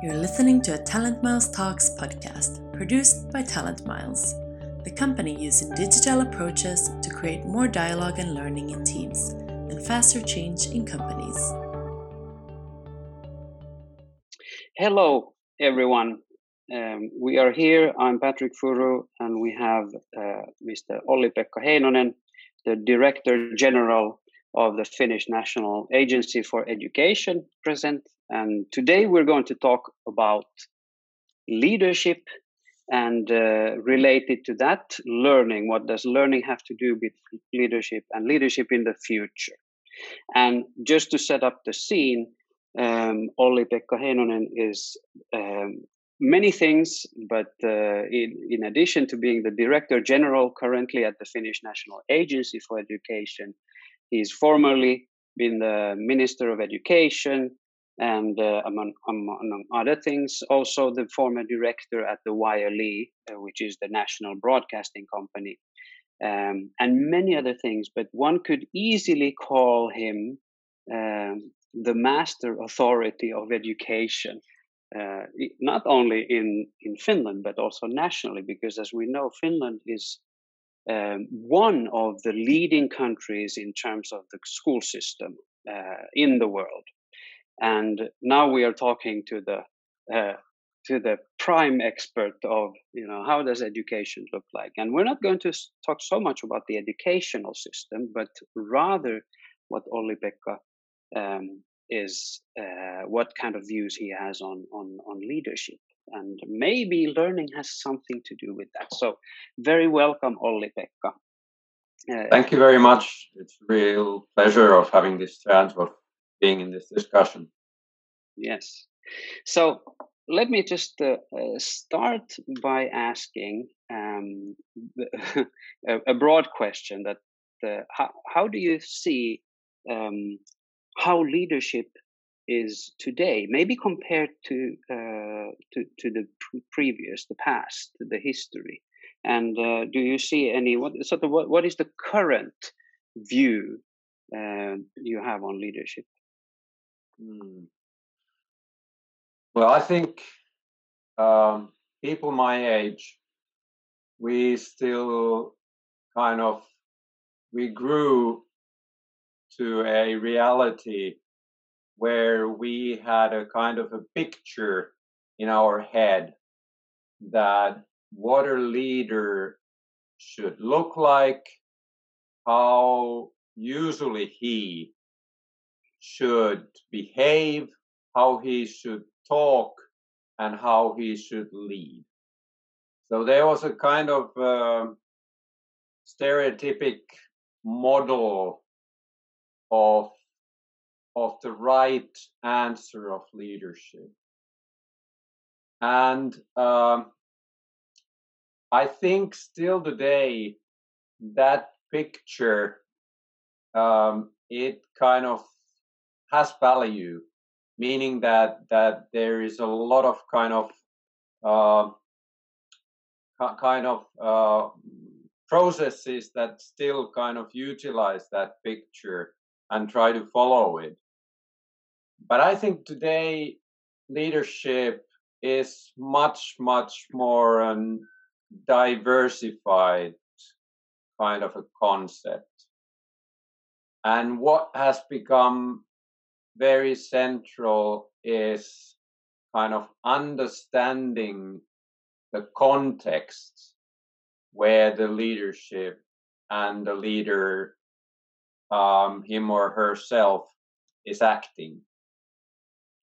You're listening to a Talent Miles Talks podcast produced by Talent Miles, the company using digital approaches to create more dialogue and learning in teams and faster change in companies. Hello, everyone. Um, we are here. I'm Patrick Furu, and we have uh, Mr. Olli-Pekka Heinonen, the Director General of the Finnish National Agency for Education, present and today we're going to talk about leadership and uh, related to that, learning. What does learning have to do with leadership and leadership in the future? And just to set up the scene, um, Olli-Pekka Heinonen is um, many things, but uh, in, in addition to being the Director General currently at the Finnish National Agency for Education, he's formerly been the Minister of Education, and uh, among, among, other things, also the former director at the YLE, uh, which is the national broadcasting company, um, and many other things. But one could easily call him um, the master authority of education, uh, not only in, in Finland, but also nationally, because as we know, Finland is um, one of the leading countries in terms of the school system uh, in the world. And now we are talking to the uh, to the prime expert of you know how does education look like? And we're not going to talk so much about the educational system but rather what Olli-Pekka um, is uh, what kind of views he has on on on leadership and maybe learning has something to do with that so very welcome Olli-Pekka uh, thank you very much it's a real pleasure of having this chance of being in this discussion. Yes. So let me just uh, uh, start by asking um, a, a, broad question that uh, how, how do you see um, how leadership is today, maybe compared to uh, to, to the previous, the past, the history, and uh, do you see any what sort of what, what is the current view uh, you have on leadership? Mm. Well, I think um, people my age, we still kind of we grew to a reality where we had a kind of a picture in our head that what a leader should look like, how usually he should behave, how he should talk, and how he should lead. So there was a kind of uh, stereotypic model of of the right answer of leadership, and um, I think still today that picture um, it kind of has value, meaning that that there is a lot of kind of uh, kind of uh, processes that still kind of utilize that picture and try to follow it. But I think today leadership is much much more um, diversified kind of a concept. And what has become very central is kind of understanding the context where the leadership and the leader, um, him or herself, is acting.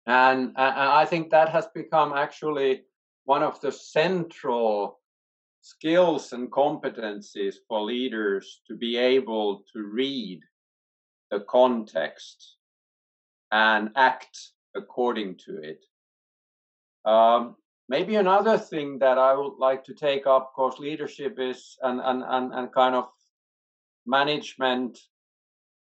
And, and I think that has become actually one of the central skills and competencies for leaders to be able to read the context and act according to it. Um, maybe another thing that I would like to take up, of course, leadership is and and and, and kind of management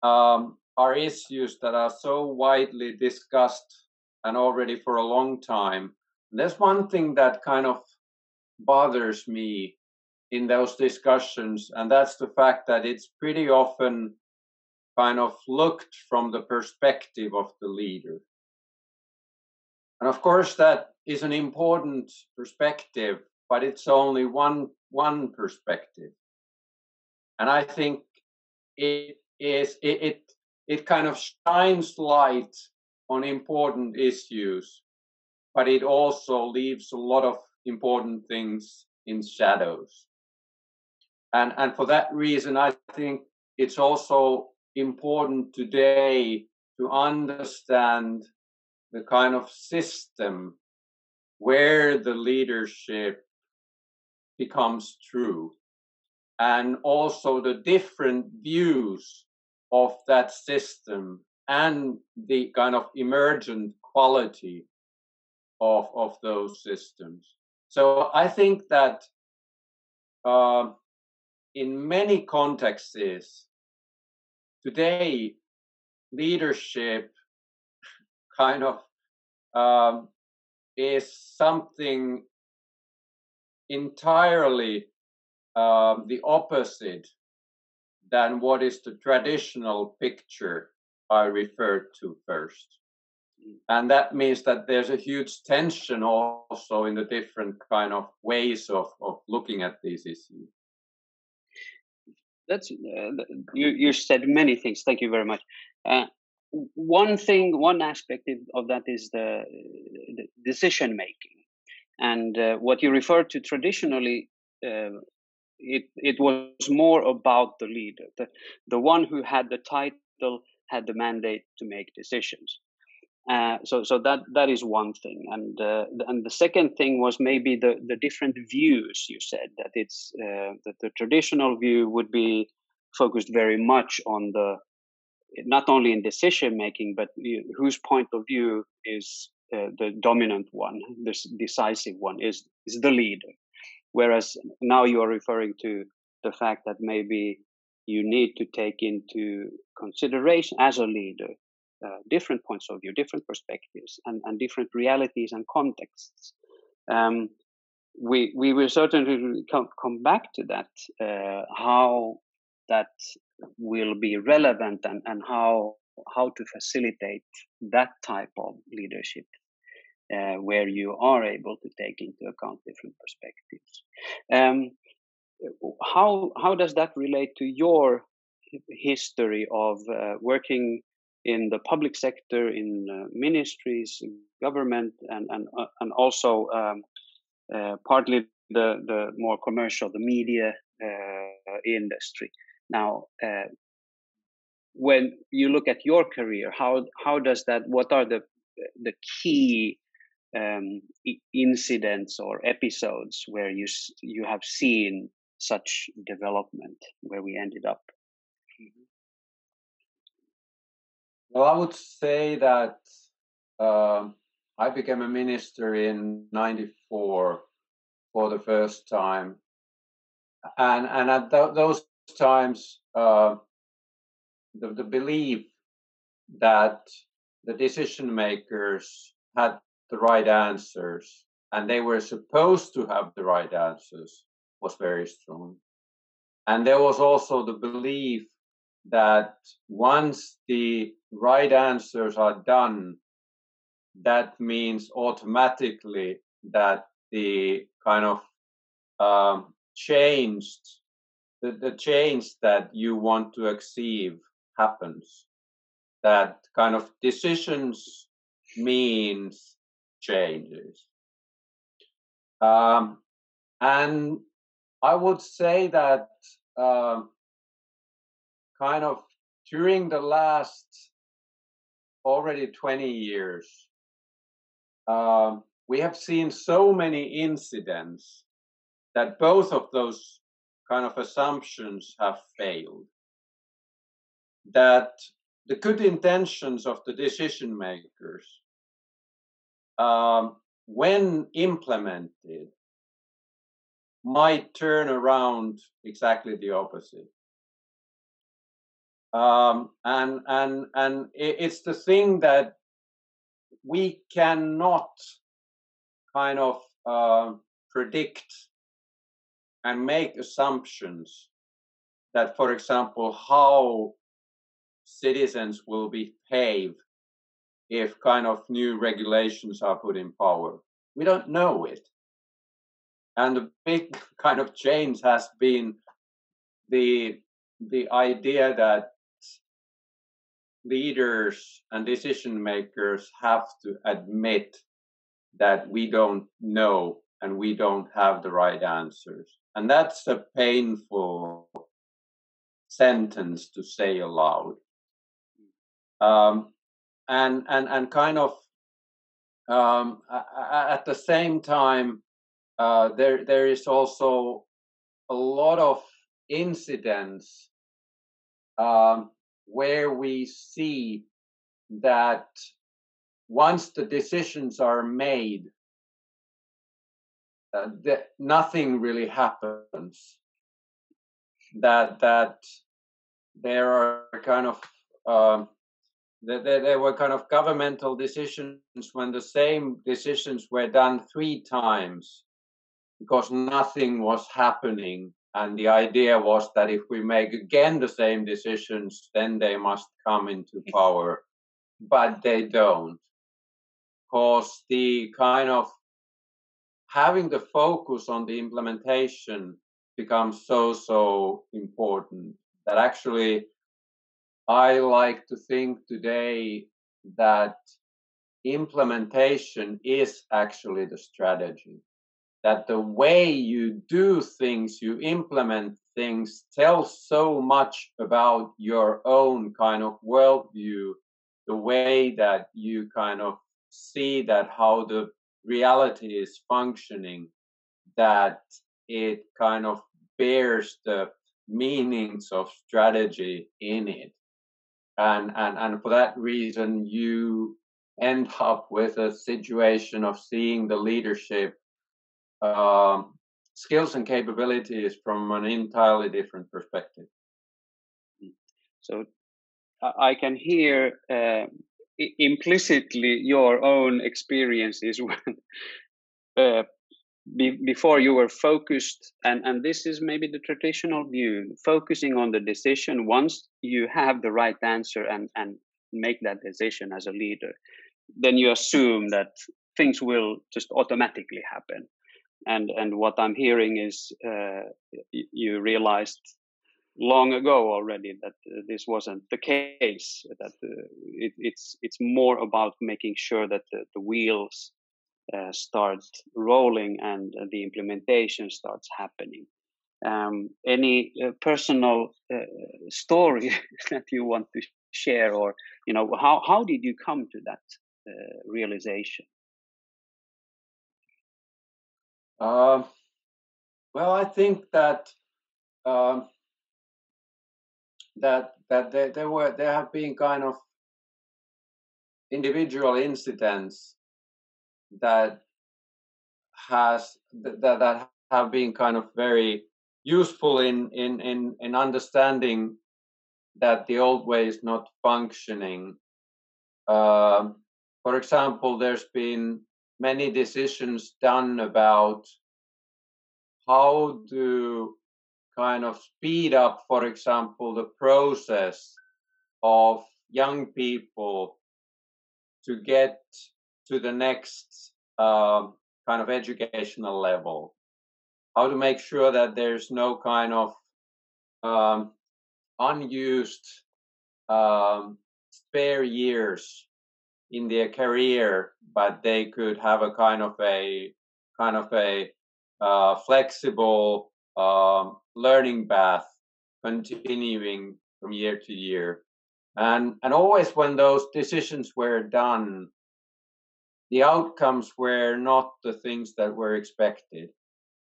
um, are issues that are so widely discussed and already for a long time. There's one thing that kind of bothers me in those discussions, and that's the fact that it's pretty often kind of looked from the perspective of the leader. And of course, that is an important perspective, but it's only one one perspective. And I think it is it, it it kind of shines light on important issues, but it also leaves a lot of important things in shadows. And and for that reason, I think it's also important today to understand the kind of system where the leadership becomes true and also the different views of that system and the kind of emergent quality of, of those systems. So I think that uh, in many contexts today, leadership kind of um, is something entirely um, the opposite than what is the traditional picture I referred to first. Mm. And that means that there's a huge tension also in the different kind of ways of, of looking at these issues. That's uh, you. You said many things. Thank you very much. Uh, one thing, one aspect of that is the, the decision making, and uh, what you refer to traditionally, uh, it it was more about the leader, the the one who had the title had the mandate to make decisions. Uh, so so that that is one thing, and uh, and the second thing was maybe the the different views. You said that it's uh, that the traditional view would be focused very much on the not only in decision making, but whose point of view is uh, the dominant one, this decisive one, is is the leader. Whereas now you are referring to the fact that maybe you need to take into consideration as a leader uh, different points of view, different perspectives, and, and different realities and contexts. Um, we we will certainly come, come back to that uh, how that will be relevant and, and how how to facilitate that type of leadership uh, where you are able to take into account different perspectives. Um, how how does that relate to your history of uh, working in the public sector, in uh, ministries, government, and and uh, and also um, uh, partly the the more commercial, the media uh, industry. Now, uh, when you look at your career, how how does that? What are the the key um, incidents or episodes where you you have seen such development where we ended up? Mm-hmm. Well, I would say that uh, I became a minister in '94 for the first time, and and at th- those times, uh, the, the belief that the decision makers had the right answers and they were supposed to have the right answers was very strong. And there was also the belief that once the right answers are done, that means automatically that the kind of um, changed the, the change that you want to achieve happens. That kind of decisions means changes. Um, and I would say that uh, kind of during the last already 20 years, uh, we have seen so many incidents that both of those kind of assumptions have failed. That the good intentions of the decision makers, um, when implemented, might turn around exactly the opposite. Um, and and and it's the thing that we cannot kind of uh, predict and make assumptions that, for example, how citizens will behave if kind of new regulations are put in power. we don't know it. And the big kind of change has been the the idea that leaders and decision makers have to admit that we don't know and we don't have the right answers. And that's a painful sentence to say aloud. Um, and, and, and kind of um, at the same time, uh, there, there is also a lot of incidents um, where we see that once the decisions are made, uh, that nothing really happens. That that there are kind of um, that there, there were kind of governmental decisions when the same decisions were done three times because nothing was happening. And the idea was that if we make again the same decisions then they must come into power. But they don't. Because the kind of having the focus on the implementation becomes so so important that actually i like to think today that implementation is actually the strategy that the way you do things, you implement things, tells so much about your own kind of worldview, the way that you kind of see that how the reality is functioning, that it kind of bears the meanings of strategy in it. And, and, and for that reason, you end up with a situation of seeing the leadership um, skills and capabilities from an entirely different perspective. So I can hear uh, implicitly your own experiences when uh, be, before you were focused, and, and this is maybe the traditional view, focusing on the decision once you have the right answer and, and make that decision as a leader, then you assume that things will just automatically happen and and what I'm hearing is uh, you realized long ago already that uh, this wasn't the case. That uh, it, it's it's more about making sure that the, the wheels uh, start rolling and the implementation starts happening. Um, any uh, personal uh, story that you want to share, or you know, how how did you come to that realization? Uh, well, I think that um, that that there, there were there have been kind of individual incidents that has that that have been kind of very useful in in in in understanding that the old way is not functioning. Um, for example, there's been many decisions done about how to kind of speed up, for example, the process of young people to get to the next uh, kind of educational level. How to make sure that there's no kind of um, unused um, spare years in their career, but they could have a kind of a kind of a uh, flexible um, learning path continuing from year to year. And and always when those decisions were done, the outcomes were not the things that were expected.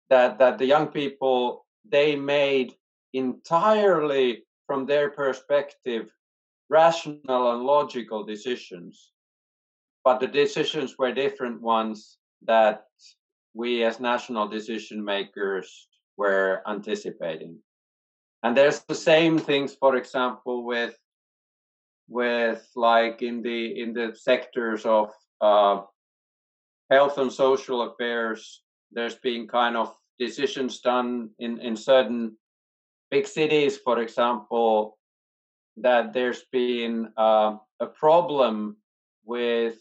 That that the young people they made entirely from their perspective rational and logical decisions but the decisions were different ones that we as national decision makers were anticipating. And there's the same things for example with with like in the in the sectors of uh, health and social affairs there's been kind of decisions done in in certain big cities for example that there's been uh, a problem with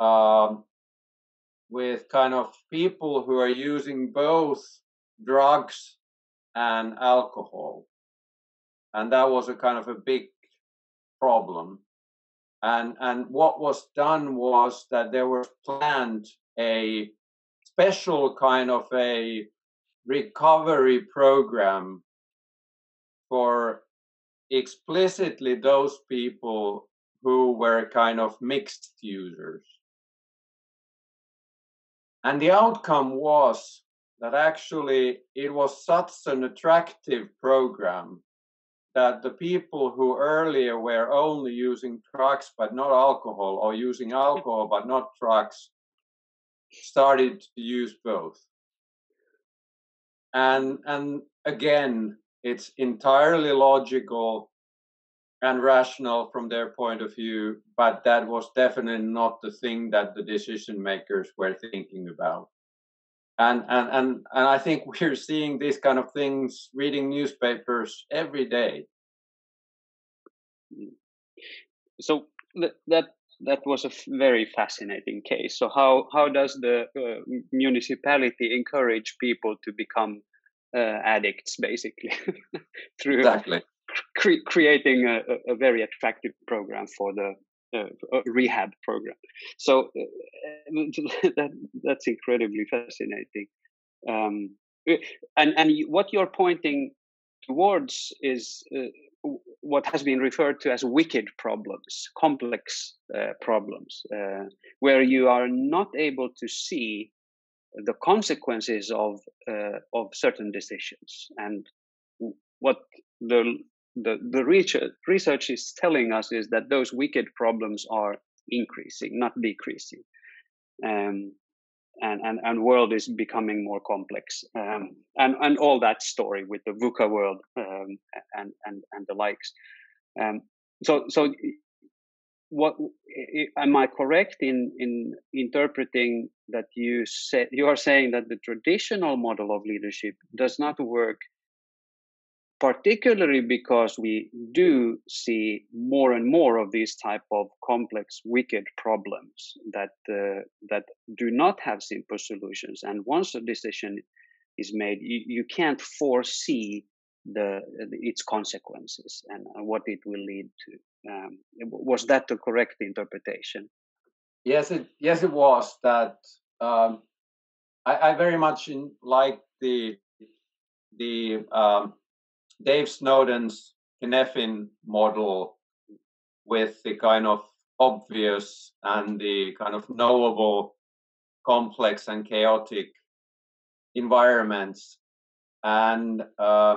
um, with kind of people who are using both drugs and alcohol. And that was a kind of a big problem. And, and what was done was that there was planned a special kind of a recovery program for explicitly those people who were kind of mixed users. And the outcome was that actually it was such an attractive program that the people who earlier were only using drugs but not alcohol or using alcohol but not drugs started to use both. And and again it's entirely logical and rational from their point of view but that was definitely not the thing that the decision makers were thinking about and and and, and i think we're seeing these kind of things reading newspapers every day so that that was a very fascinating case. So how how does the uh, municipality encourage people to become uh, addicts, basically, through exactly. Cre- creating a, a, very attractive program for the uh, rehab program? So uh, that that's incredibly fascinating. Um, and and what you're pointing towards is uh, what has been referred to as wicked problems, complex uh, problems, uh, where you are not able to see the consequences of uh, of certain decisions. And what the the, the research, research is telling us is that those wicked problems are increasing, not decreasing. Um, and, and, and world is becoming more complex um, and, and all that story with the VUCA world um, and, and, and the likes. Um, so, so what am I correct in, in interpreting that you say, you are saying that the traditional model of leadership does not work particularly because we do see more and more of these type of complex wicked problems that uh, that do not have simple solutions. And once a decision is made you, you can't foresee the its consequences and what it will lead to. Um, was that the correct interpretation? Yes it yes it was that um, I, I, very much in, like the the um, Dave Snowden's Cynefin model with the kind of obvious and the kind of knowable complex and chaotic environments. And uh,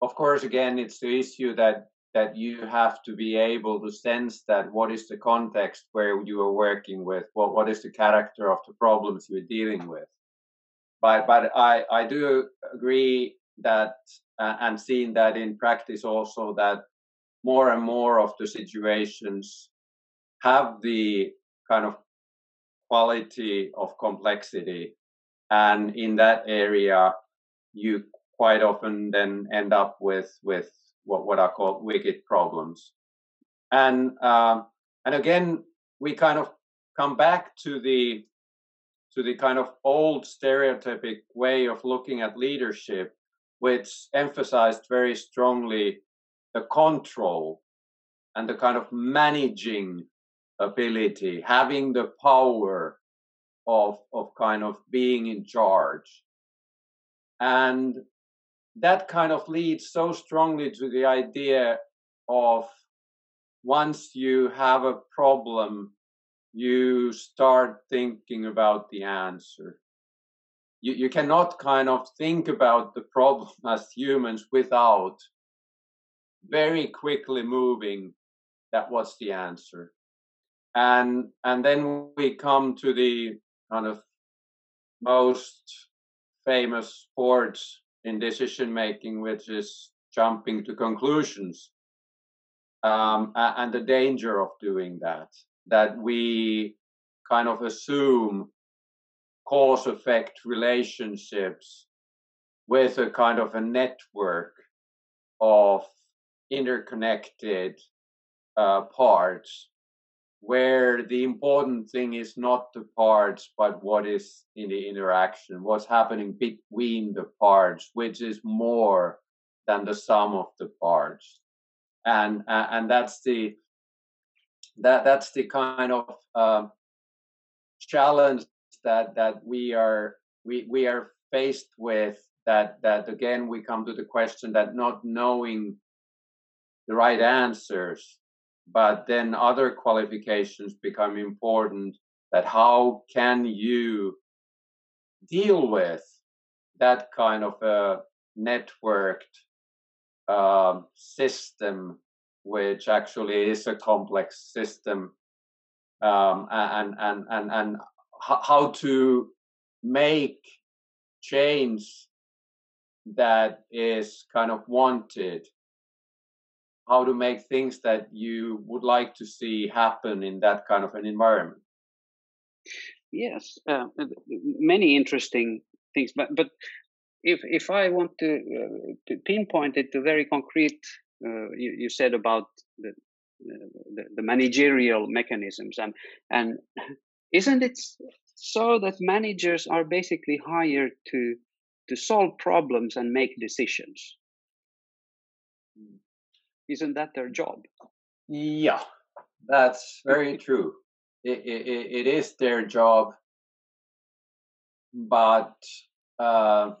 of course again it's the issue that that you have to be able to sense that what is the context where you are working with what what is the character of the problems you're dealing with. But but i i do agree that and seeing that in practice also that more and more of the situations have the kind of quality of complexity. And in that area you quite often then end up with with what, what are called wicked problems. And uh, and again we kind of come back to the to the kind of old stereotypic way of looking at leadership which emphasized very strongly the control and the kind of managing ability, having the power of, of kind of being in charge. And that kind of leads so strongly to the idea of once you have a problem, you start thinking about the answer you, you cannot kind of think about the problem as humans without very quickly moving that was the answer. And and then we come to the kind of most famous sports in decision making which is jumping to conclusions. Um, and the danger of doing that that we kind of assume cause effect relationships with a kind of a network of interconnected uh, parts where the important thing is not the parts, but what is in the interaction, what's happening between the parts, which is more than the sum of the parts. And uh, and that's the that that's the kind of uh, challenge that that we are we we are faced with that that again we come to the question that not knowing the right answers but then other qualifications become important that how can you deal with that kind of a networked uh, system which actually is a complex system um, and and and and how to make change that is kind of wanted. How to make things that you would like to see happen in that kind of an environment. Yes uh, many interesting things but but if if i want to, uh, pinpoint it to very concrete uh, you, you, said about the, uh, the, the managerial mechanisms and and isn't it so that managers are basically hired to to solve problems and make decisions? Isn't that their job? Yeah that's very true. It, it, it is their job but uh,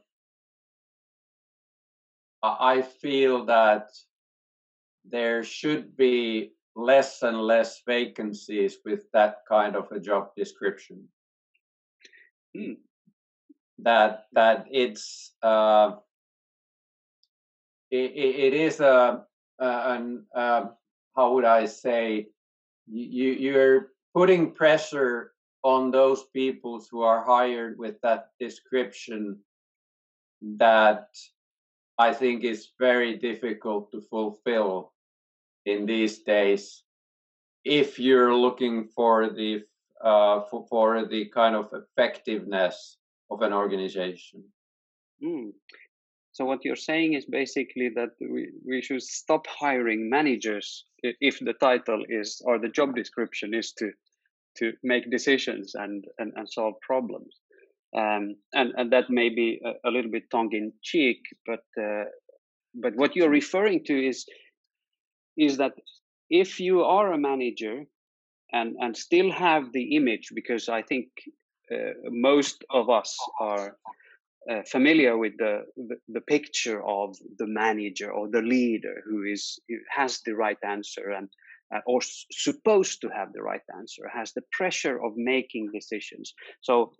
i feel that there should be less and less vacancies with that kind of a job description Mm. That that it's uh, it, it is a, a an uh, how would I say you you're putting pressure on those people who are hired with that description that I think is very difficult to fulfill in these days if you're looking for the uh, for, for the kind of effectiveness of an organization. Mm. So what you're saying is basically that we, we should stop hiring managers if the title is or the job description is to to make decisions and and, and solve problems. Um, and and that may be a, a little bit tongue in cheek, but uh, but what you're referring to is is that if you are a manager and and still have the image because I think uh, most of us are uh, familiar with the, the, the picture of the manager or the leader who is who has the right answer and uh, or s- supposed to have the right answer has the pressure of making decisions. So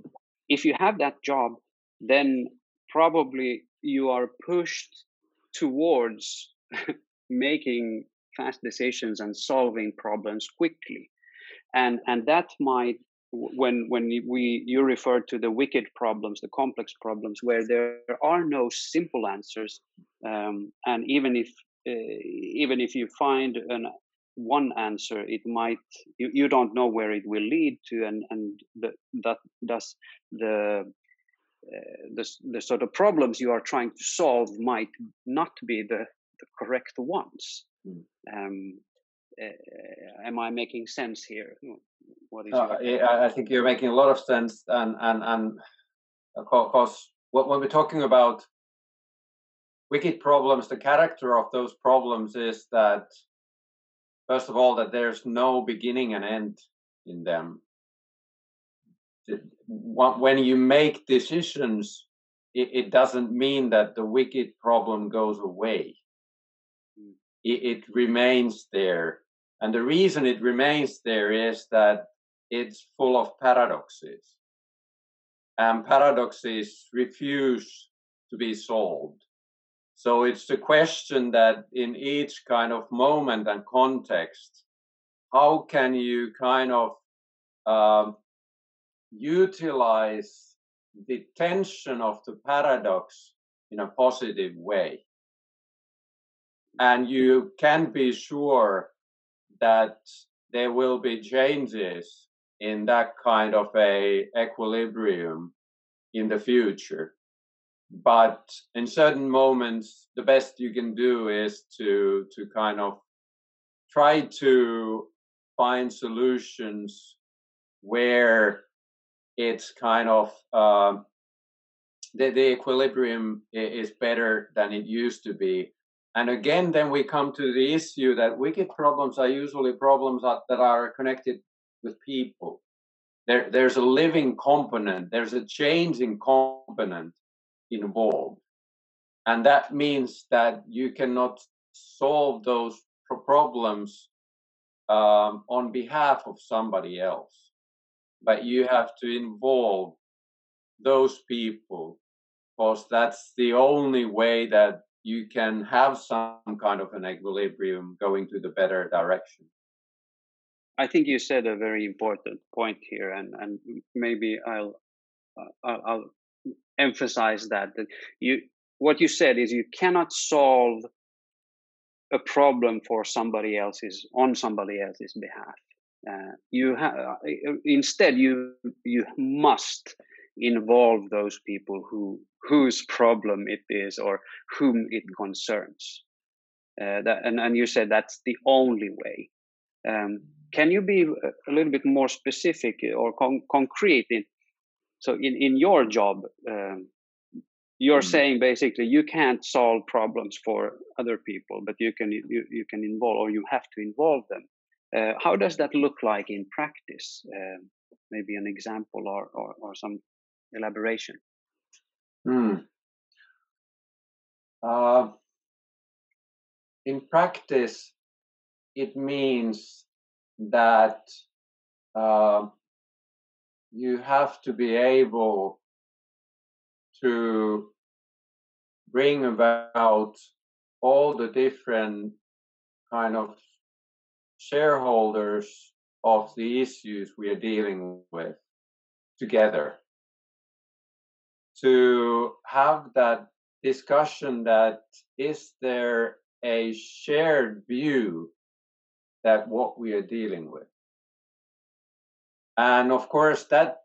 if you have that job then probably you are pushed towards making fast decisions and solving problems quickly. And and that might when when we you refer to the wicked problems the complex problems where there are no simple answers um, and even if uh, even if you find an one answer it might you, you don't know where it will lead to and and the, that thus the uh, the, the sort of problems you are trying to solve might not be the, the correct ones mm. um, uh, am I making sense here? What is uh, I think you're making a lot of sense, and and and of course, when we're talking about wicked problems, the character of those problems is that first of all that there's no beginning and end in them. When you make decisions, it doesn't mean that the wicked problem goes away. It, it remains there and the reason it remains there is that it's full of paradoxes. And paradoxes refuse to be solved. So it's the question that in each kind of moment and context, how can you kind of um, utilize the tension of the paradox in a positive way? And you can be sure that there will be changes in that kind of a equilibrium in the future but in certain moments the best you can do is to to kind of try to find solutions where it's kind of um, the, the equilibrium is better than it used to be. And again, then we come to the issue that wicked problems are usually problems that, that are connected with people. There, there's a living component, there's a changing component involved. And that means that you cannot solve those problems um, on behalf of somebody else, but you have to involve those people because that's the only way that you can have some kind of an equilibrium going to the better direction. I think you said a very important point here, and, and maybe I'll, uh, I'll, I'll emphasize that that you what you said is you cannot solve a problem for somebody else's on somebody else's behalf. Uh, you have uh, instead you you must involve those people who whose problem it is or whom it concerns. Uh, that, and, and you said that's the only way. Um, can you be a little bit more specific or con- concrete in so in, in your job um, you're mm. saying basically you can't solve problems for other people but you can you, you can involve or you have to involve them uh, how does that look like in practice uh, maybe an example or, or, or some elaboration hmm. uh, in practice it means that uh, you have to be able to bring about all the different kind of shareholders of the issues we are dealing with together to have that discussion that is there a shared view that what we are dealing with and of course that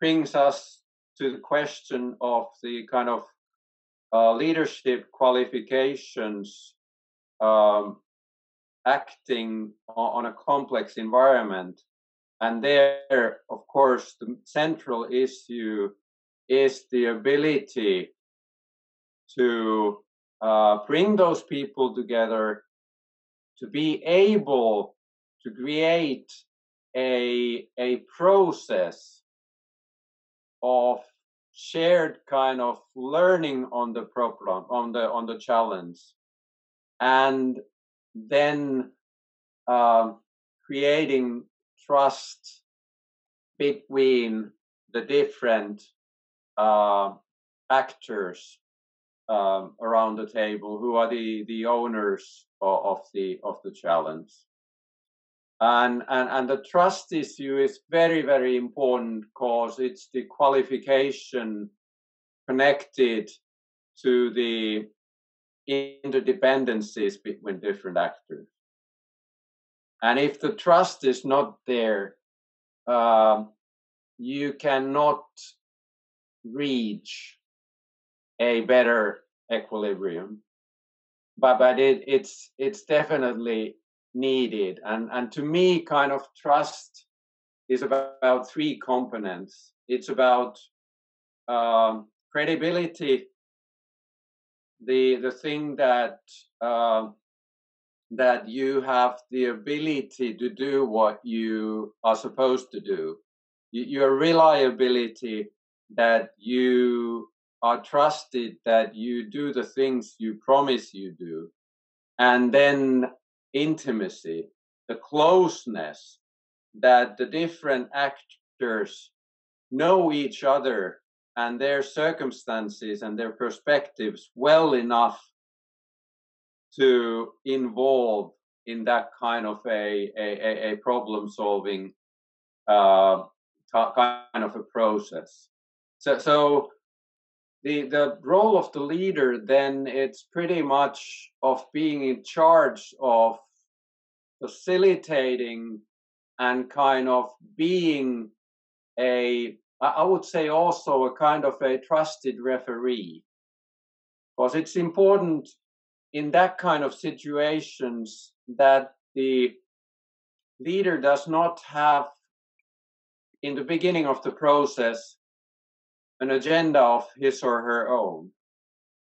brings us to the question of the kind of uh, leadership qualifications um, acting on a complex environment. And there, of course, the central issue is the ability to uh, bring those people together to be able to create a, a process of shared kind of learning on the problem on the on the challenge. And then uh, creating trust between the different uh, actors um, around the table who are the the owners of, of the of the challenge and, and, and the trust issue is very, very important because it's the qualification connected to the interdependencies between different actors. And if the trust is not there, uh, you cannot reach a better equilibrium. But but it, it's it's definitely needed. And, and to me, kind of trust is about three components. It's about um, credibility, the the thing that uh, that you have the ability to do what you are supposed to do, your reliability that you are trusted that you do the things you promise you do, and then intimacy, the closeness that the different actors know each other and their circumstances and their perspectives well enough to involve in that kind of a, a, a problem solving uh, kind of a process. So, so the the role of the leader then it's pretty much of being in charge of facilitating and kind of being a i would say also a kind of a trusted referee. Because it's important in that kind of situations that the leader does not have in the beginning of the process an agenda of his or her own.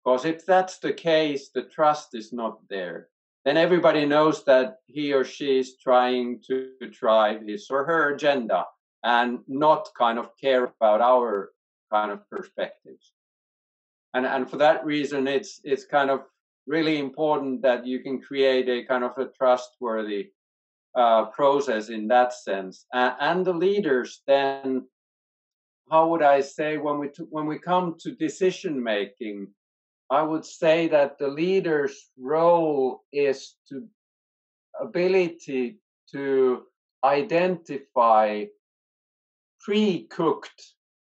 Because if that's the case the trust is not there. Then everybody knows that he or she is trying to drive his or her agenda and not kind of care about our kind of perspectives. And and for that reason it's it's kind of really important that you can create a kind of a trustworthy uh, process in that sense. And, and the leaders then how would i say when we t- when we come to decision making I would say that the leader's role is to ability to identify pre-cooked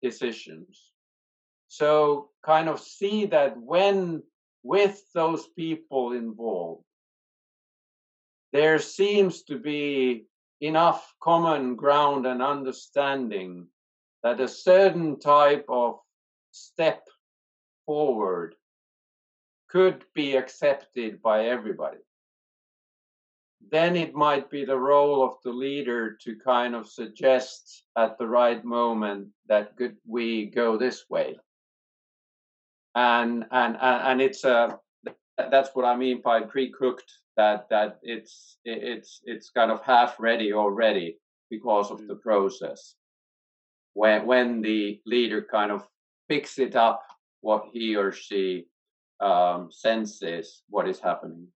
decisions. So kind of see that when with those people involved, there seems to be enough common ground and understanding that a certain type of step forward could be accepted by everybody. Then it might be the role of the leader to kind of suggest at the right moment that could we go this way. And and and, it's a that's what I mean by pre-cooked that that it's it's it's kind of half ready already because of mm. the process when when the leader kind of picks it up what he or she um, senses what is happening.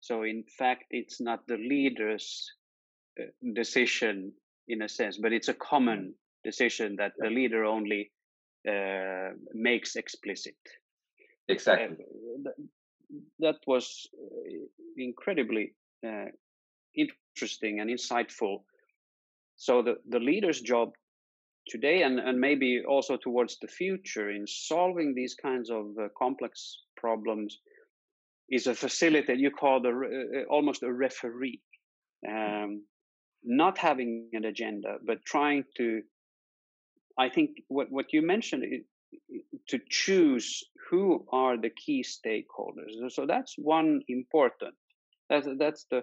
So, in fact, it's not the leader's uh, decision in a sense, but it's a common decision that the leader only uh, makes explicit. Exactly. Uh, that was uh, incredibly uh, interesting and insightful. So, the, the leader's job today and, and maybe also towards the future in solving these kinds of uh, complex problems is a facilitator you call the uh, uh, almost a referee. Um, not having an agenda but trying to i think what, what you mentioned to choose who are the key stakeholders. So that's one important that's that's the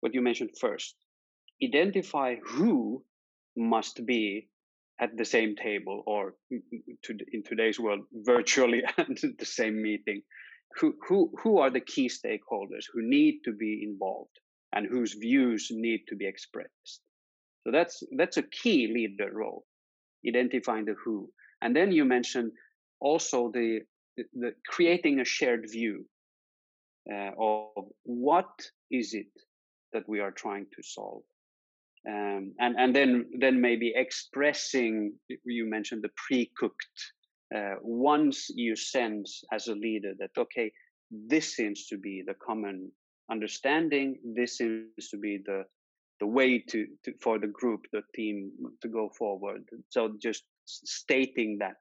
what you mentioned first. Identify who must be at the same table or to, in today's world virtually at the same meeting. Who, who, who are the key stakeholders who need to be involved and whose views need to be expressed? So that's that's a key leader role identifying the who. And then you mentioned also the, the, the creating a shared view uh, of what is it that we are trying to solve um, and and then then maybe expressing you mentioned the pre-cooked uh, once you sense as a leader that okay this seems to be the common understanding this seems to be the the way to, to for the group the team to go forward. So just stating that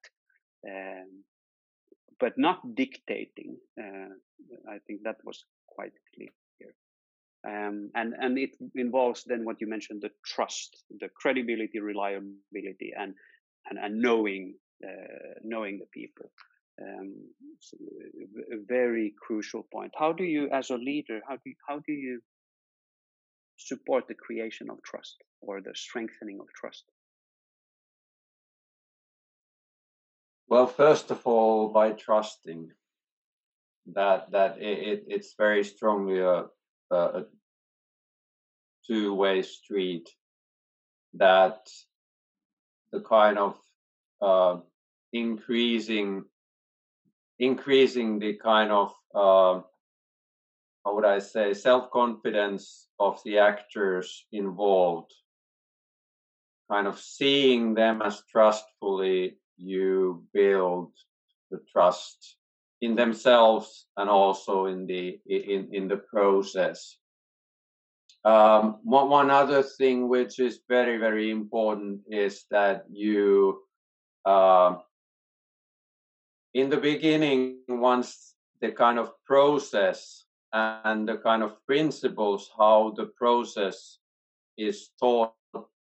um, but not dictating uh, i think that was quite clear um, and and it involves then what you mentioned the trust the credibility reliability and and, and knowing uh, knowing the people. Um, so a very crucial point. How do you as a leader how do you, how do you support the creation of trust or the strengthening of trust? Well first of all by trusting that that it, it's very strongly a a two-way street that the kind of uh, increasing increasing the kind of uh, how would I say self-confidence of the actors involved, kind of seeing them as trustfully, you build the trust in themselves and also in the in in the process. Um, one, one other thing which is very very important is that you uh, in the beginning once the kind of process and the kind of principles how the process is taught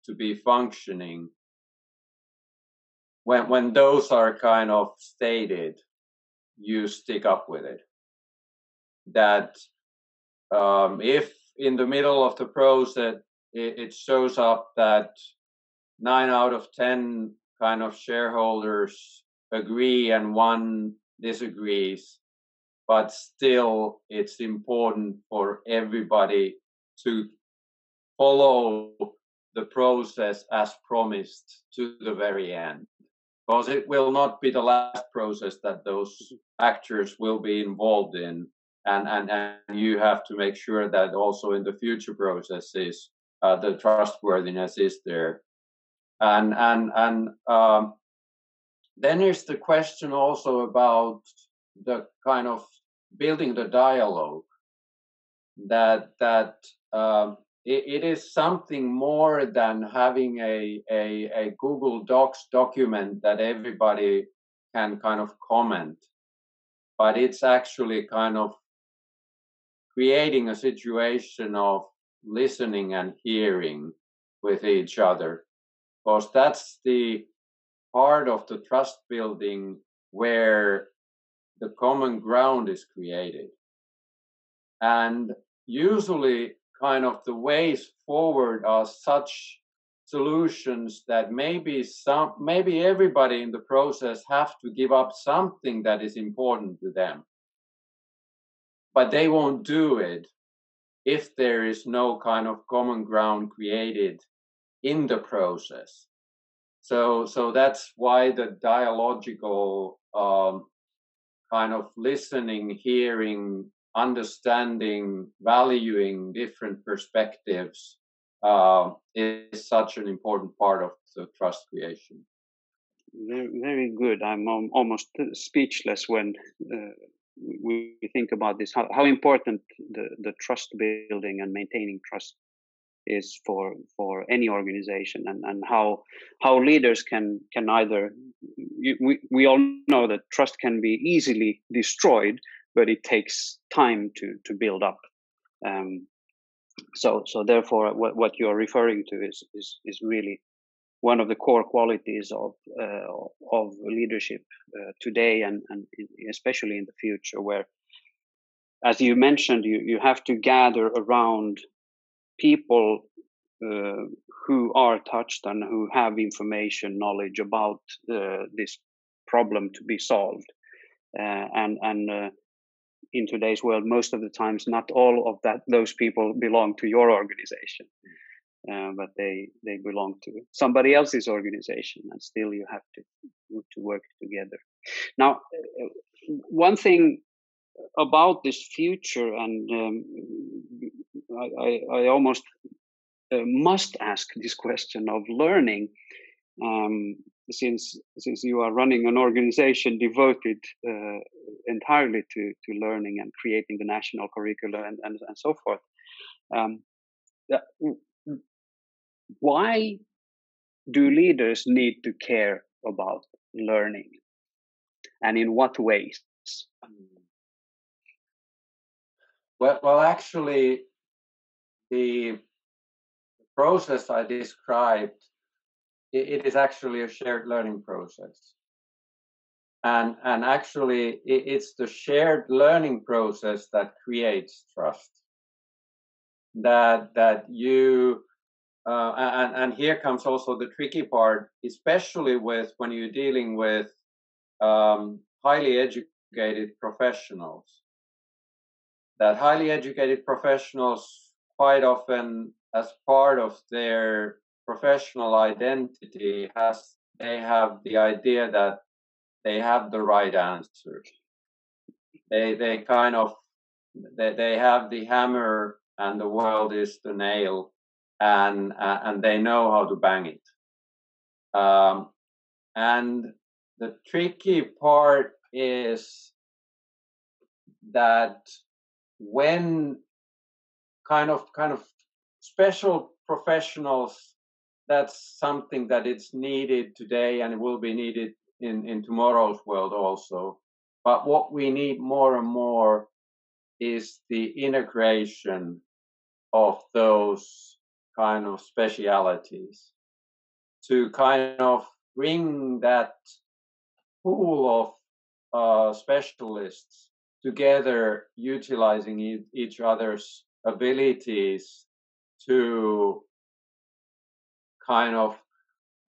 to be functioning when when those are kind of stated you stick up with it. That um, if in the middle of the process it, it shows up that nine out of 10 kind of shareholders agree and one disagrees. But still, it's important for everybody to follow the process as promised to the very end. Because it will not be the last process that those actors will be involved in. And, and, and you have to make sure that also in the future processes, uh, the trustworthiness is there. And, and, and um, then there's the question also about the kind of building the dialogue that that um, it, it is something more than having a, a, a Google Docs document that everybody can kind of comment, but it's actually kind of creating a situation of listening and hearing with each other. Because that's the part of the trust building where the common ground is created. And usually kind of the ways forward are such solutions that maybe some maybe everybody in the process have to give up something that is important to them. But they won't do it if there is no kind of common ground created in the process. So so that's why the dialogical um, kind of listening hearing understanding, valuing different perspectives uh, is such an important part of the trust creation. Very, very good. I'm almost speechless when uh, we think about this. How, how important the, the trust building and maintaining trust is for for any organization, and, and how how leaders can can either we we all know that trust can be easily destroyed but it takes time to to build up. Um, so so therefore, what what you are referring to is is is really one of the core qualities of uh, of leadership uh, today and and especially in the future, where as you mentioned, you you have to gather around people uh, who are touched and who have information knowledge about uh, this problem to be solved uh, and and uh, in today's world, most of the times, not all of that those people belong to your organization, uh, but they they belong to somebody else's organization, and still you have to to work together. Now, uh, one thing about this future, and um, I, I, I, almost uh, must ask this question of learning. Um, since since you are running an organization devoted uh, entirely to to learning and creating the national curricula and and, and so forth um, why do leaders need to care about learning? And in what ways? Well well actually the process i described it is actually a shared learning process. And and actually it's the shared learning process that creates trust. That that you uh, and and here comes also the tricky part especially with when you're dealing with um, highly educated professionals. That highly educated professionals quite often as part of their professional identity has they have the idea that they have the right answer. They they kind of they, they have the hammer and the world is the nail and uh, and they know how to bang it. Um, and the tricky part is that when kind of kind of special professionals that's something that it's needed today and it will be needed in, in tomorrow's world also. But what we need more and more is the integration of those kind of specialities to kind of bring that pool of uh, specialists together, utilizing e- each other's abilities to kind of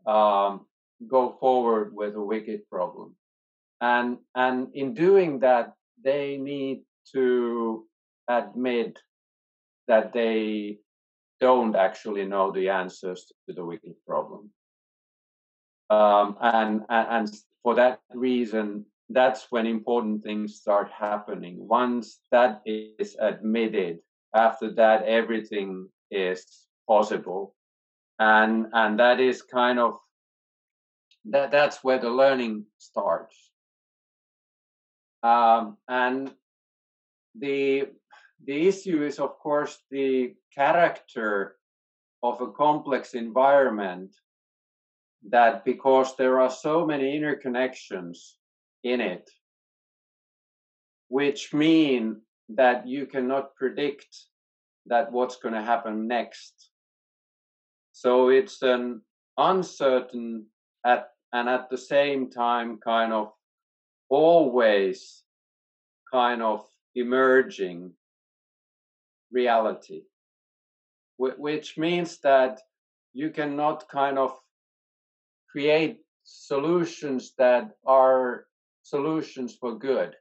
um, go forward with a wicked problem. And, and in doing that, they need to admit that they don't actually know the answers to the wicked problem. Um, and, and for that reason, that's when important things start happening. Once that is admitted, after that, everything is possible. And, and that is kind of that that's where the learning starts. Um, and the the issue is of course the character of a complex environment that because there are so many interconnections in it which mean that you cannot predict that what's going to happen next so it's an uncertain at and at the same time kind of always kind of emerging reality. Which means that you cannot kind of create solutions that are solutions for good.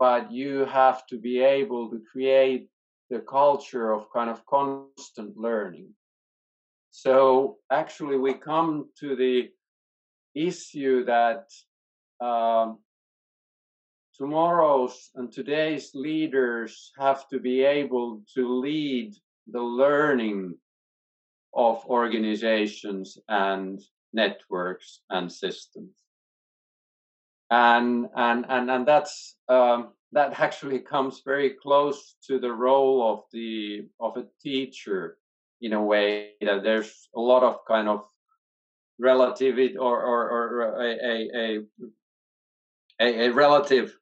But you have to be able to create the culture of kind of constant learning so actually, we come to the issue that um, tomorrow's and today's leaders have to be able to lead the learning of organizations and networks and systems. And and and, and that's um, that actually comes very close to the role of the of a teacher in a way that there's a lot of kind of relativity or or, or a, a, a, a relative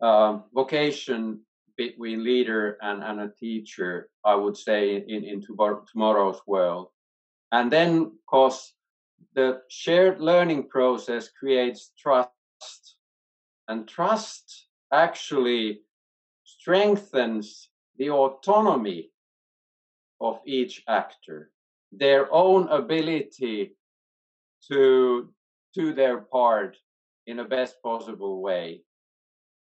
um, vocation between leader and, and a teacher, I would say, in, in tomorrow's world. And then, because the shared learning process creates trust, and trust actually strengthens the autonomy of each actor, their own ability to do their part in the best possible way.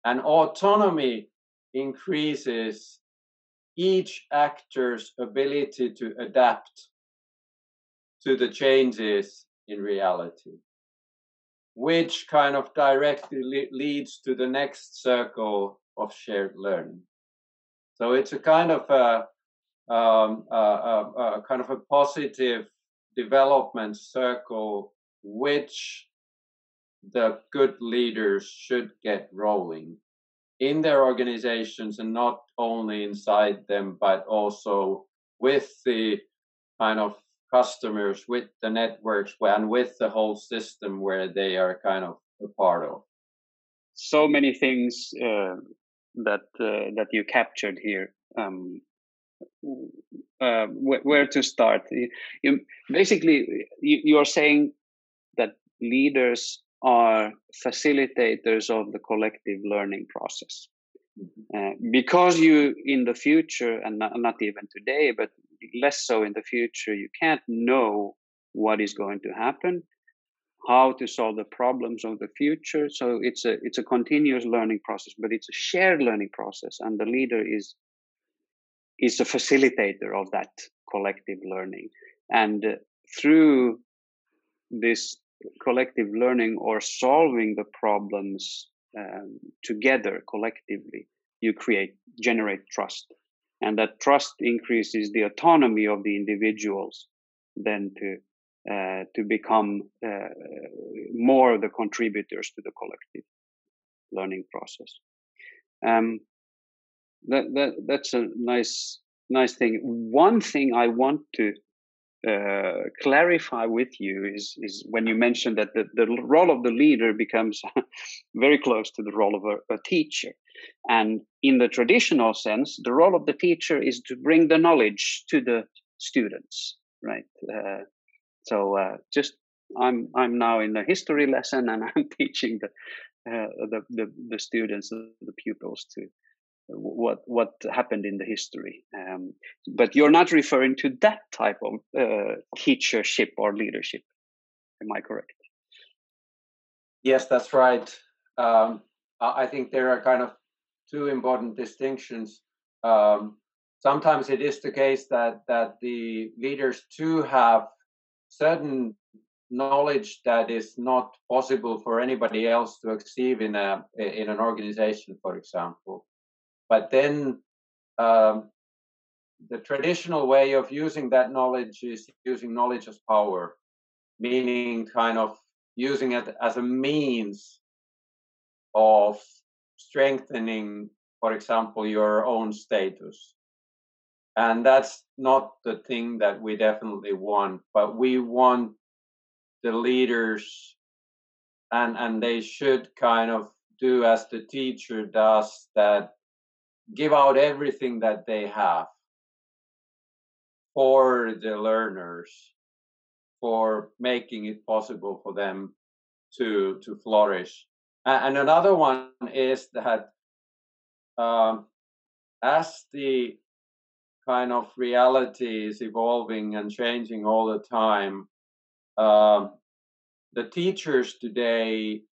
And autonomy increases each actor's ability to adapt to the changes in reality, which kind of directly le- leads to the next circle of shared learning. So it's a kind of a um, kind of a positive development circle which the good leaders should get rolling in their organizations and not only inside them but also with the kind of customers with the networks and with the whole system where they are kind of a part of. So many things uh, that uh, that you captured here um, uh, wh- where to start. You, you basically you, you're saying that leaders are facilitators of the collective learning process. Mm-hmm. Uh, because you in the future and not, not, even today but less so in the future you can't know what is going to happen how to solve the problems of the future so it's a it's a continuous learning process but it's a shared learning process and the leader is is a facilitator of that collective learning. And uh, through this collective learning or solving the problems um, together collectively, you create, generate trust. And that trust increases the autonomy of the individuals then to uh, to become uh, more the contributors to the collective learning process. Um, that, that that's a nice nice thing. One thing I want to uh, clarify with you is is when you mentioned that the, the role of the leader becomes very close to the role of a, a, teacher and in the traditional sense the role of the teacher is to bring the knowledge to the students right uh, so uh, just i'm i'm now in a history lesson and i'm teaching the, uh, the the, the students the pupils to what what happened in the history. Um, but you're not referring to that type of uh, teachership or leadership. Am I correct? Yes, that's right. Um, I think there are kind of two important distinctions. Um, sometimes it is the case that that the leaders too have certain knowledge that is not possible for anybody else to achieve in a in an organization, for example. But then um, the traditional way of using that knowledge is using knowledge as power, meaning kind of using it as a means of strengthening, for example, your own status. And that's not the thing that we definitely want, but we want the leaders and and they should kind of do as the teacher does that give out everything that they have for the learners for making it possible for them to to flourish. And another one is that um, as the kind of reality is evolving and changing all the time um, the teachers today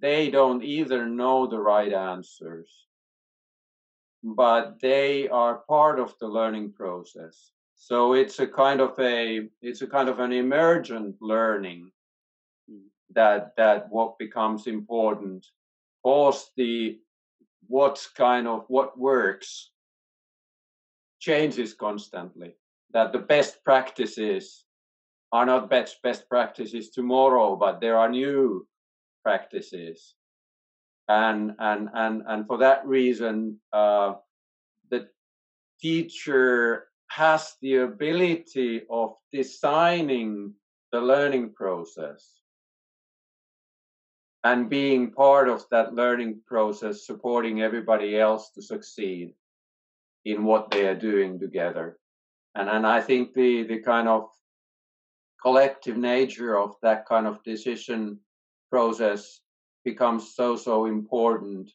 they don't either know the right answers but they are part of the learning process. So it's a kind of a it's a kind of an emergent learning that that what becomes important. Because the what's kind of what works changes constantly. That the best practices are not best best practices tomorrow but there are new practices and and and and for that reason uh, the teacher has the ability of designing the learning process and being part of that learning process, supporting everybody else to succeed in what they are doing together. And, and I think the, the kind of collective nature of that kind of decision process becomes so, so important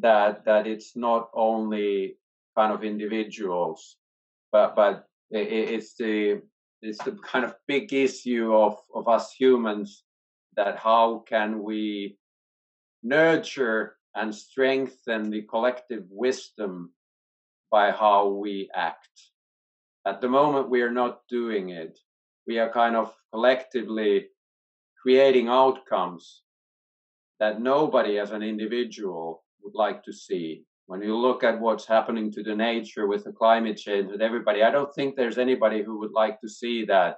that, that it's not only kind of individuals, but, but it's the, it's the kind of big issue of, of us humans that how can we nurture and strengthen the collective wisdom by how we act. At the moment, we are not doing it. We are kind of collectively creating outcomes that nobody as an individual would like to see. When you look at what's happening to the nature with the climate change and everybody, I don't think there's anybody who would like to see that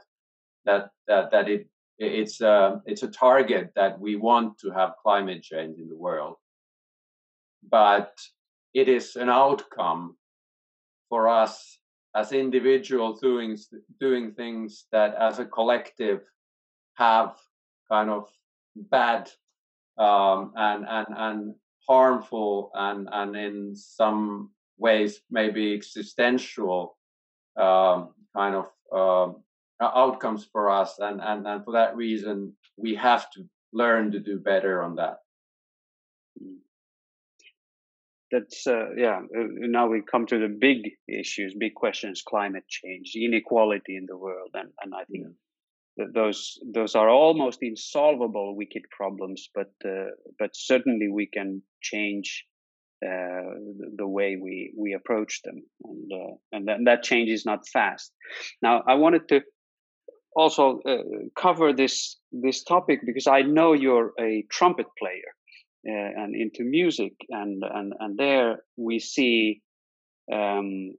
that that that it it's a it's a target that we want to have climate change in the world but it is an outcome for us as individuals doing doing things that as a collective have kind of bad um, and and and harmful and and in some ways maybe existential um, kind of um, outcomes for us and, and and for that reason we have to learn to do better on that mm. that's uh, yeah uh, now we come to the big issues big questions climate change inequality in the world and and i think yeah. Those those are almost insolvable wicked problems but uh, but certainly we can change uh, the way we we approach them and uh, and that, that change is not fast. Now i wanted to also uh, cover this this topic because I know you're a trumpet player uh, and into music, and and and there we see um,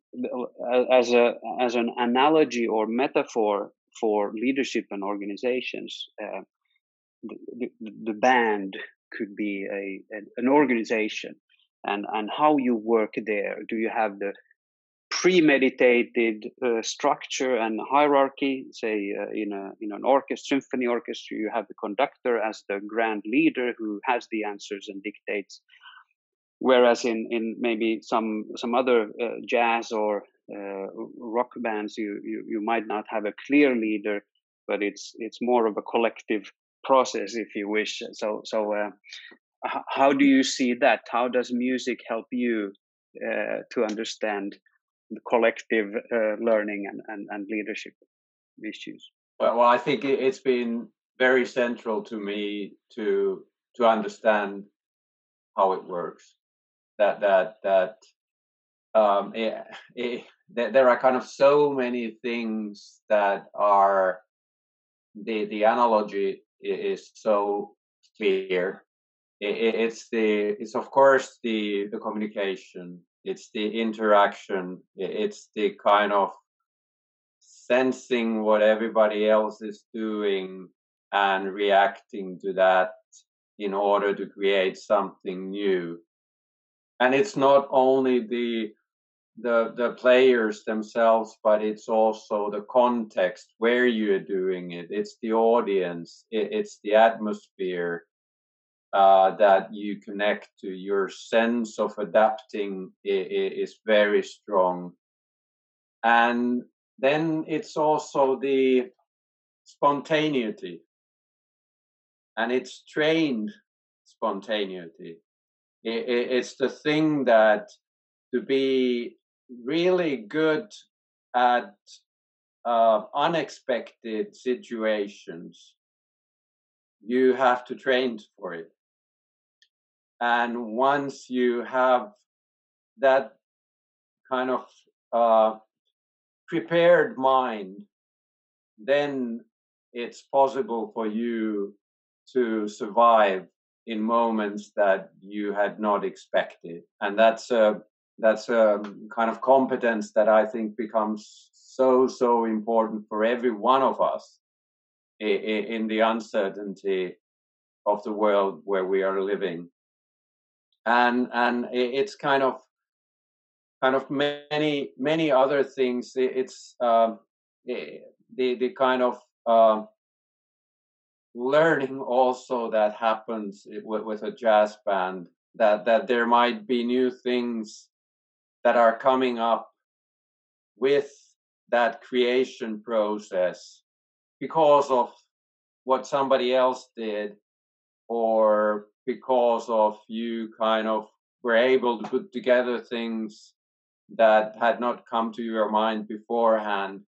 as a as an analogy or metaphor for leadership and organizations. Uh, the, the, the, band could be a an organization, and and how you work there. Do you have the premeditated uh, structure and hierarchy. Say uh, in a in an orchestra, symphony orchestra, you have the conductor as the grand leader who has the answers and dictates. Whereas in in maybe some some other uh, jazz or uh, rock bands, you, you you might not have a clear leader, but it's it's more of a collective process, if you wish. So so. Uh, how do you see that? How does music help you uh, to understand the collective uh, learning and, and, and leadership issues? Well, well, I think it's been very central to me to to understand how it works. That that that um, it, it, there are kind of so many things that are the the analogy is so clear. It, it's the it's of course the the communication. It's the interaction. It's the kind of sensing what everybody else is doing and reacting to that in order to create something new. And it's not only the the the players themselves, but it's also the context where you're doing it. It's the audience. It, it's the atmosphere uh, that you connect to. Your sense of adapting is very strong, and then it's also the spontaneity and it's trained spontaneity. It's the thing that to be really good at uh, unexpected situations, you have to train for it. And once you have that kind of uh, prepared mind, then it's possible for you to survive in moments that you had not expected and that's a that's a kind of competence that i think becomes so so important for every one of us in the uncertainty of the world where we are living. And and it's kind of kind of many many other things. It's um, the the kind of uh, learning also that happens with, with a jazz band that that there might be new things that are coming up with that creation process because of what somebody else did or because of you kind of were able to put together things that had not come to your mind beforehand.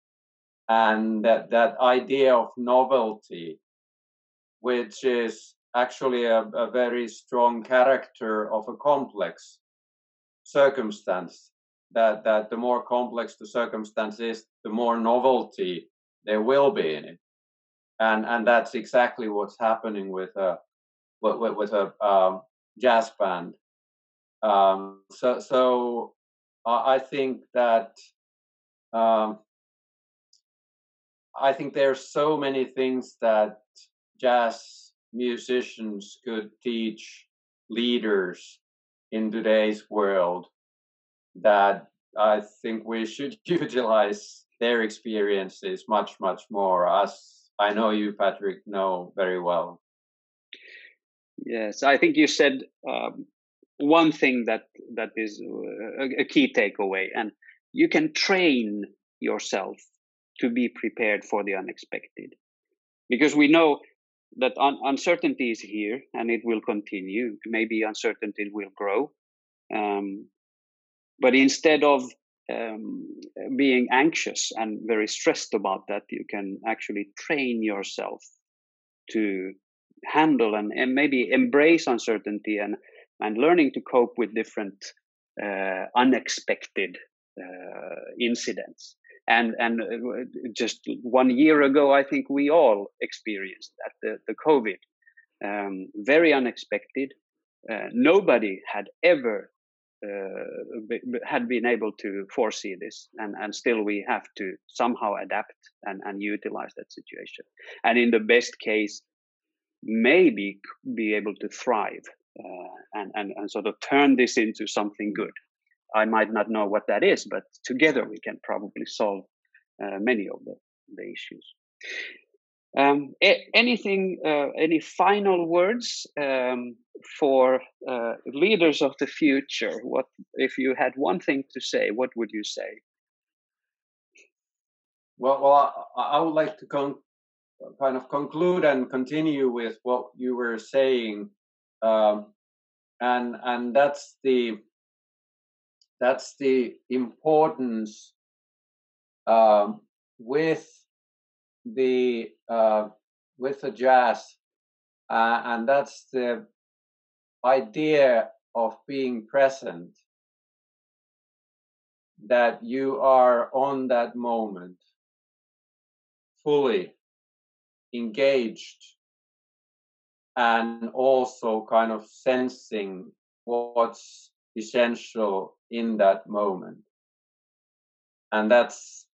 And that that idea of novelty which is actually a, a very strong character of a complex circumstance. That that the more complex the circumstance is, the more novelty there will be in it, and and that's exactly what's happening with a with, with a um, jazz band. Um, so so I think that um, I think there's so many things that jazz musicians could teach leaders in today's world that I think we should utilize their experiences much, much more, as I know you, Patrick, know very well. Yes, I think you said um, one thing that that is a, a key takeaway, and you can train yourself to be prepared for the unexpected, because we know that un- uncertainty is here and it will continue. Maybe uncertainty will grow. Um, but instead of um, being anxious and very stressed about that, you can actually train yourself to handle and, and maybe embrace uncertainty and, and learning to cope with different uh, unexpected uh, incidents and and uh, just one year ago i think we all experienced that the, the covid. Um, very unexpected. Uh, nobody had ever uh, had been able to foresee this. And and still we have to somehow adapt and and utilize that situation. And in the best case maybe be able to thrive uh, and, and and sort of turn this into something good I might not know what that is, but together we can probably solve uh, many of the, the issues. Um, a- anything, uh, any final words um, for uh, leaders of the future? What if you had one thing to say? What would you say? Well, well, I, I would like to con- kind of conclude and continue with what you were saying, um, and and that's the that's the importance um, with the uh, with the jazz, uh, and that's the idea of being present. That you are on that moment, fully engaged, and also kind of sensing what's essential in that moment. And that's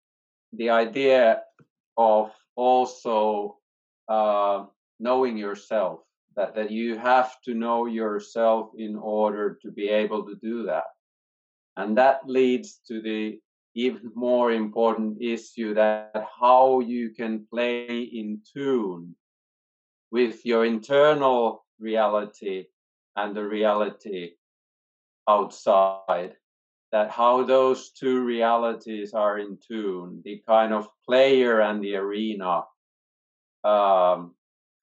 the idea of also uh, knowing yourself, that, that you have to know yourself in order to be able to do that. And that leads to the even more important issue that how you can play in tune with your internal reality and the reality outside that how those two realities are in tune the kind of player and the arena um,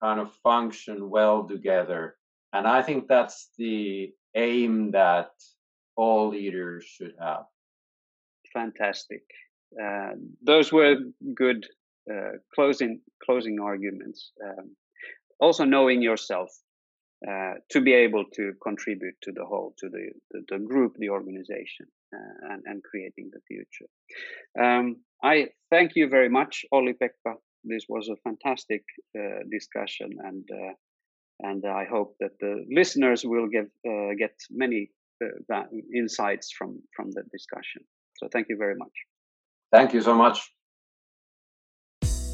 kind of function well together. And i think that's the aim that all leaders should have. Fantastic. Uh, those were good uh, closing closing arguments um, also knowing yourself uh, to be able to contribute to the whole, to the, the, the group, the organization, and, and creating the future. Um, I thank you very much, Olli Pekka. This was a fantastic uh, discussion, and uh, and I hope that the listeners will get uh, get many insights from from the discussion. So thank you very much. Thank you so much.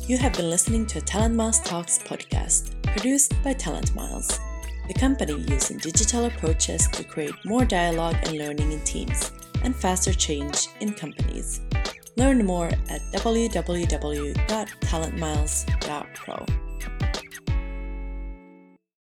You have been listening to a Talent Miles Talks podcast, produced by Talent Miles the company using digital approaches to create more dialogue and learning in teams and faster change in companies. Learn more at www.talentmiles.pro.